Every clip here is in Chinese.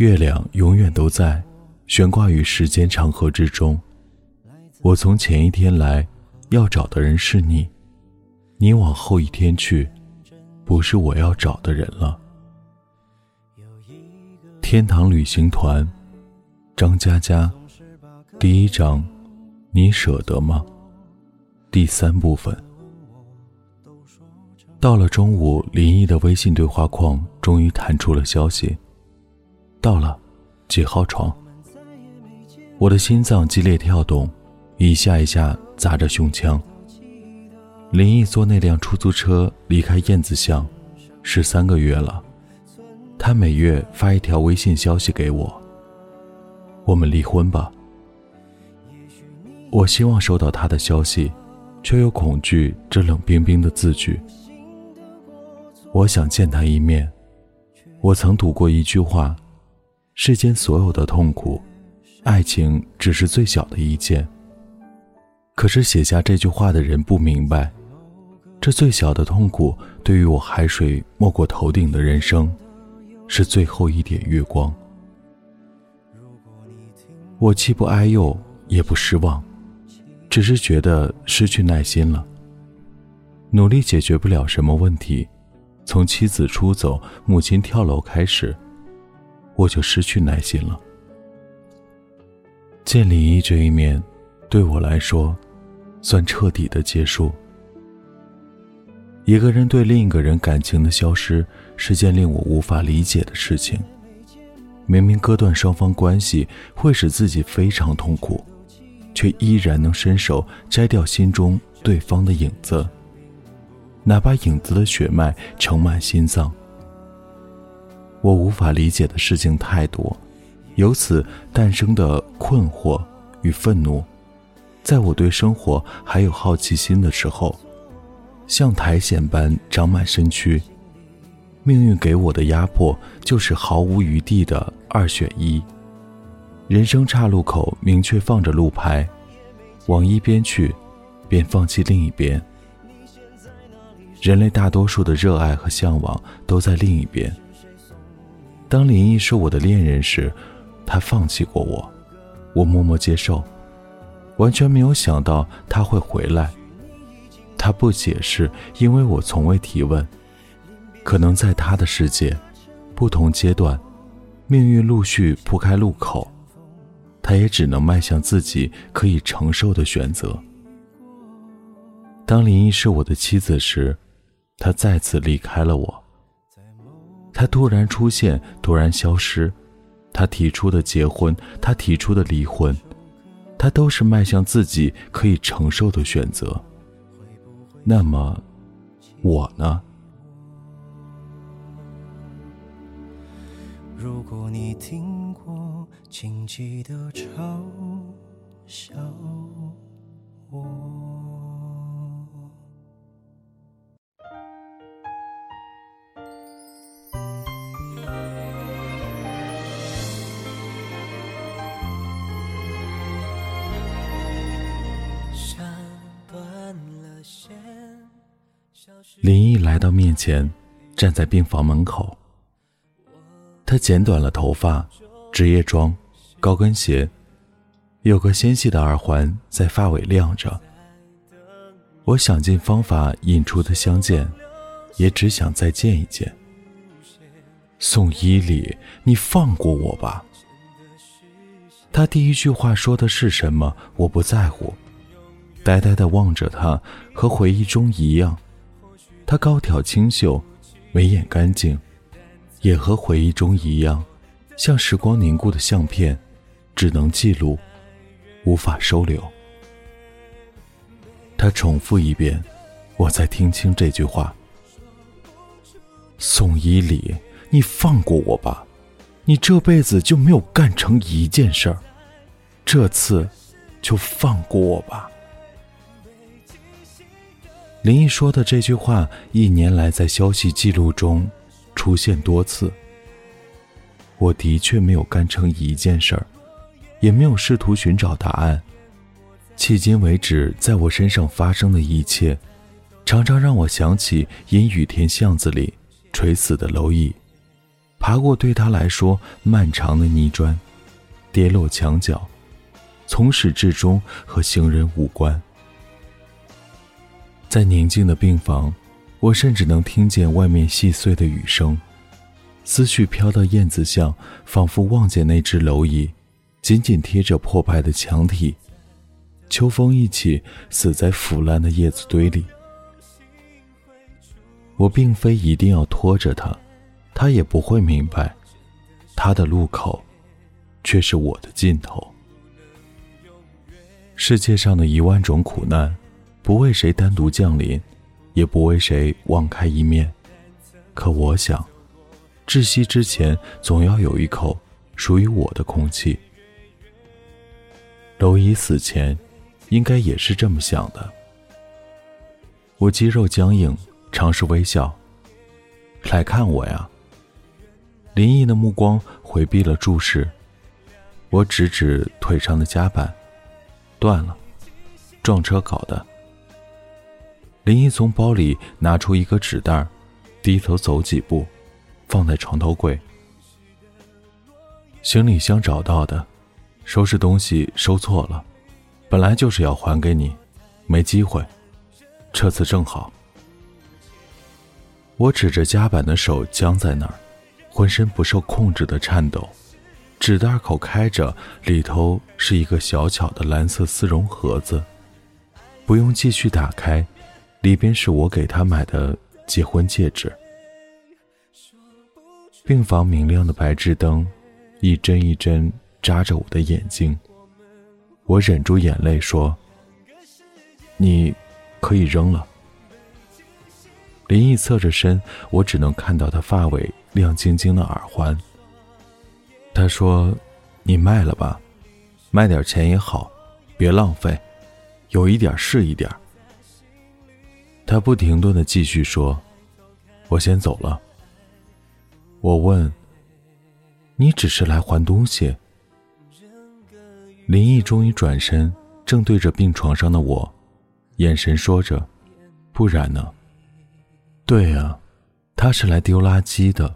月亮永远都在，悬挂于时间长河之中。我从前一天来，要找的人是你；你往后一天去，不是我要找的人了。天堂旅行团，张嘉佳，第一章，你舍得吗？第三部分。到了中午，林毅的微信对话框终于弹出了消息。到了，几号床？我的心脏激烈跳动，一下一下砸着胸腔。林毅坐那辆出租车离开燕子巷，是三个月了。他每月发一条微信消息给我：“我们离婚吧。”我希望收到他的消息，却又恐惧这冷冰冰的字句。我想见他一面。我曾读过一句话。世间所有的痛苦，爱情只是最小的一件。可是写下这句话的人不明白，这最小的痛苦，对于我海水没过头顶的人生，是最后一点月光。我既不哀忧，也不失望，只是觉得失去耐心了。努力解决不了什么问题，从妻子出走、母亲跳楼开始。我就失去耐心了。见李毅这一面，对我来说，算彻底的结束。一个人对另一个人感情的消失，是件令我无法理解的事情。明明割断双方关系会使自己非常痛苦，却依然能伸手摘掉心中对方的影子，哪怕影子的血脉盛满心脏。我无法理解的事情太多，由此诞生的困惑与愤怒，在我对生活还有好奇心的时候，像苔藓般长满身躯。命运给我的压迫就是毫无余地的二选一。人生岔路口明确放着路牌，往一边去，便放弃另一边。人类大多数的热爱和向往都在另一边。当林毅是我的恋人时，他放弃过我，我默默接受，完全没有想到他会回来。他不解释，因为我从未提问。可能在他的世界，不同阶段，命运陆续铺开路口，他也只能迈向自己可以承受的选择。当林毅是我的妻子时，他再次离开了我。他突然出现，突然消失。他提出的结婚，他提出的离婚，他都是迈向自己可以承受的选择。那么，我呢？如果你听过，请记得嘲笑我。林毅来到面前，站在病房门口。他剪短了头发，职业装，高跟鞋，有个纤细的耳环在发尾亮着。我想尽方法引出他相见，也只想再见一见。宋依礼，你放过我吧。他第一句话说的是什么？我不在乎。呆呆地望着他，和回忆中一样。他高挑清秀，眉眼干净，也和回忆中一样，像时光凝固的相片，只能记录，无法收留。他重复一遍，我才听清这句话：“宋依礼，你放过我吧，你这辈子就没有干成一件事儿，这次就放过我吧。”林毅说的这句话，一年来在消息记录中出现多次。我的确没有干成一件事儿，也没有试图寻找答案。迄今为止，在我身上发生的一切，常常让我想起阴雨天巷子里垂死的蝼蚁，爬过对他来说漫长的泥砖，跌落墙角，从始至终和行人无关。在宁静的病房，我甚至能听见外面细碎的雨声，思绪飘到燕子巷，仿佛望见那只蝼蚁，紧紧贴着破败的墙体，秋风一起死在腐烂的叶子堆里。我并非一定要拖着他，他也不会明白，他的路口，却是我的尽头。世界上的一万种苦难。不为谁单独降临，也不为谁网开一面。可我想，窒息之前总要有一口属于我的空气。蝼蚁死前，应该也是这么想的。我肌肉僵硬，尝试微笑。来看我呀！林毅的目光回避了注视。我指指腿上的夹板，断了，撞车搞的。林毅从包里拿出一个纸袋，低头走几步，放在床头柜。行李箱找到的，收拾东西收错了，本来就是要还给你，没机会，这次正好。我指着夹板的手僵在那儿，浑身不受控制的颤抖。纸袋口开着，里头是一个小巧的蓝色丝绒盒子，不用继续打开。里边是我给他买的结婚戒指。病房明亮的白炽灯，一针一针扎着我的眼睛。我忍住眼泪说：“你，可以扔了。”林毅侧着身，我只能看到他发尾亮晶晶的耳环。他说：“你卖了吧，卖点钱也好，别浪费，有一点是一点。”他不停顿的继续说：“我先走了。”我问：“你只是来还东西？”林毅终于转身，正对着病床上的我，眼神说着：“不然呢？”“对啊，他是来丢垃圾的，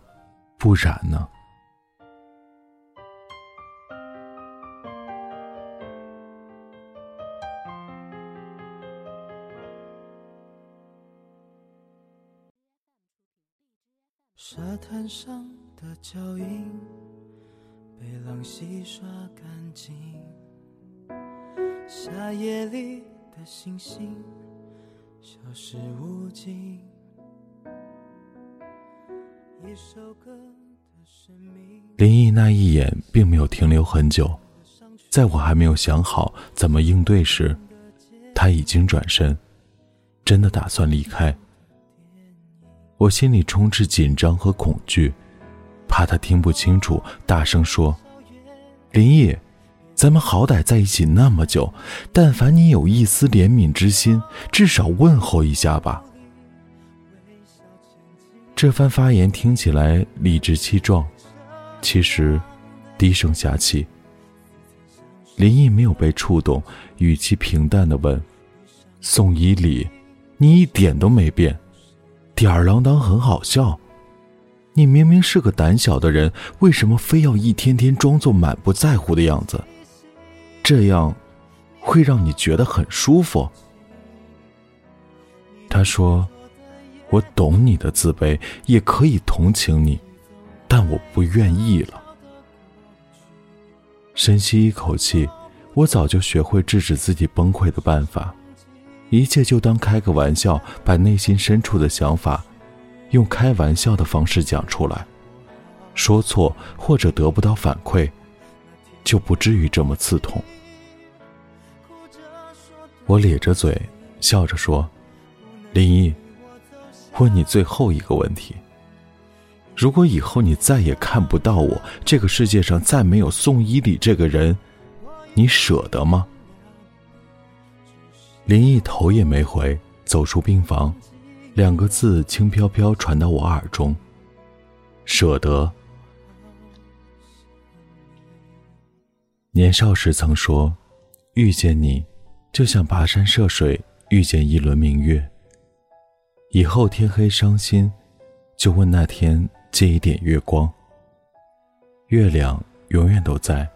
不然呢？”沙滩上的脚印被浪洗刷干净，夏夜里的星星消失无尽。一首歌的生命。林毅那一眼并没有停留很久，在我还没有想好怎么应对时，他已经转身，真的打算离开。我心里充斥紧张和恐惧，怕他听不清楚，大声说：“林毅，咱们好歹在一起那么久，但凡你有一丝怜悯之心，至少问候一下吧。”这番发言听起来理直气壮，其实低声下气。林毅没有被触动，语气平淡的问：“宋依礼，你一点都没变。”吊儿郎当很好笑，你明明是个胆小的人，为什么非要一天天装作满不在乎的样子？这样会让你觉得很舒服。他说：“我懂你的自卑，也可以同情你，但我不愿意了。”深吸一口气，我早就学会制止自己崩溃的办法。一切就当开个玩笑，把内心深处的想法，用开玩笑的方式讲出来，说错或者得不到反馈，就不至于这么刺痛。我咧着嘴笑着说：“林毅，问你最后一个问题：如果以后你再也看不到我，这个世界上再没有宋依礼这个人，你舍得吗？”林毅头也没回，走出病房，两个字轻飘飘传到我耳中：“舍得。”年少时曾说：“遇见你，就像跋山涉水遇见一轮明月。”以后天黑伤心，就问那天借一点月光。月亮永远都在，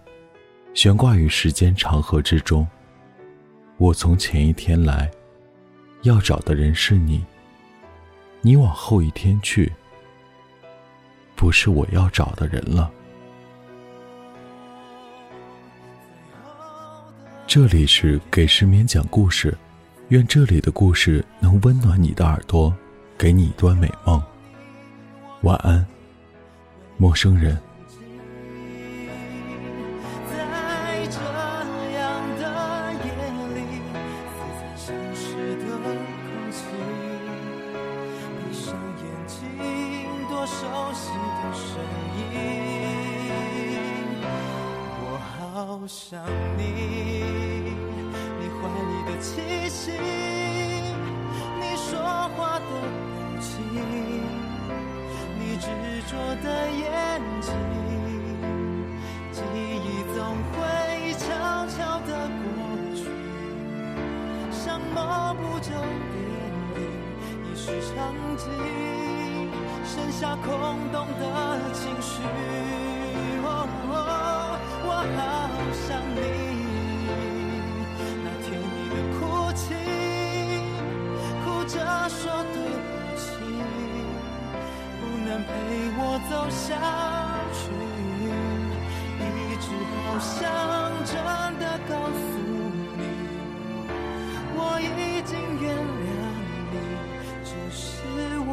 悬挂于时间长河之中。我从前一天来，要找的人是你。你往后一天去，不是我要找的人了。这里是给失眠讲故事，愿这里的故事能温暖你的耳朵，给你一段美梦。晚安，陌生人。好想你，你怀里的气息，你说话的表情，你执着的眼睛，记忆总会悄悄的过去，像某部旧电影，已是场景，剩下空洞的情绪。我好想你，那天你的哭泣，哭着说对不起，不能陪我走下去，一直好想真的告诉你，我已经原谅你，只是我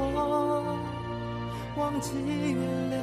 忘记原谅。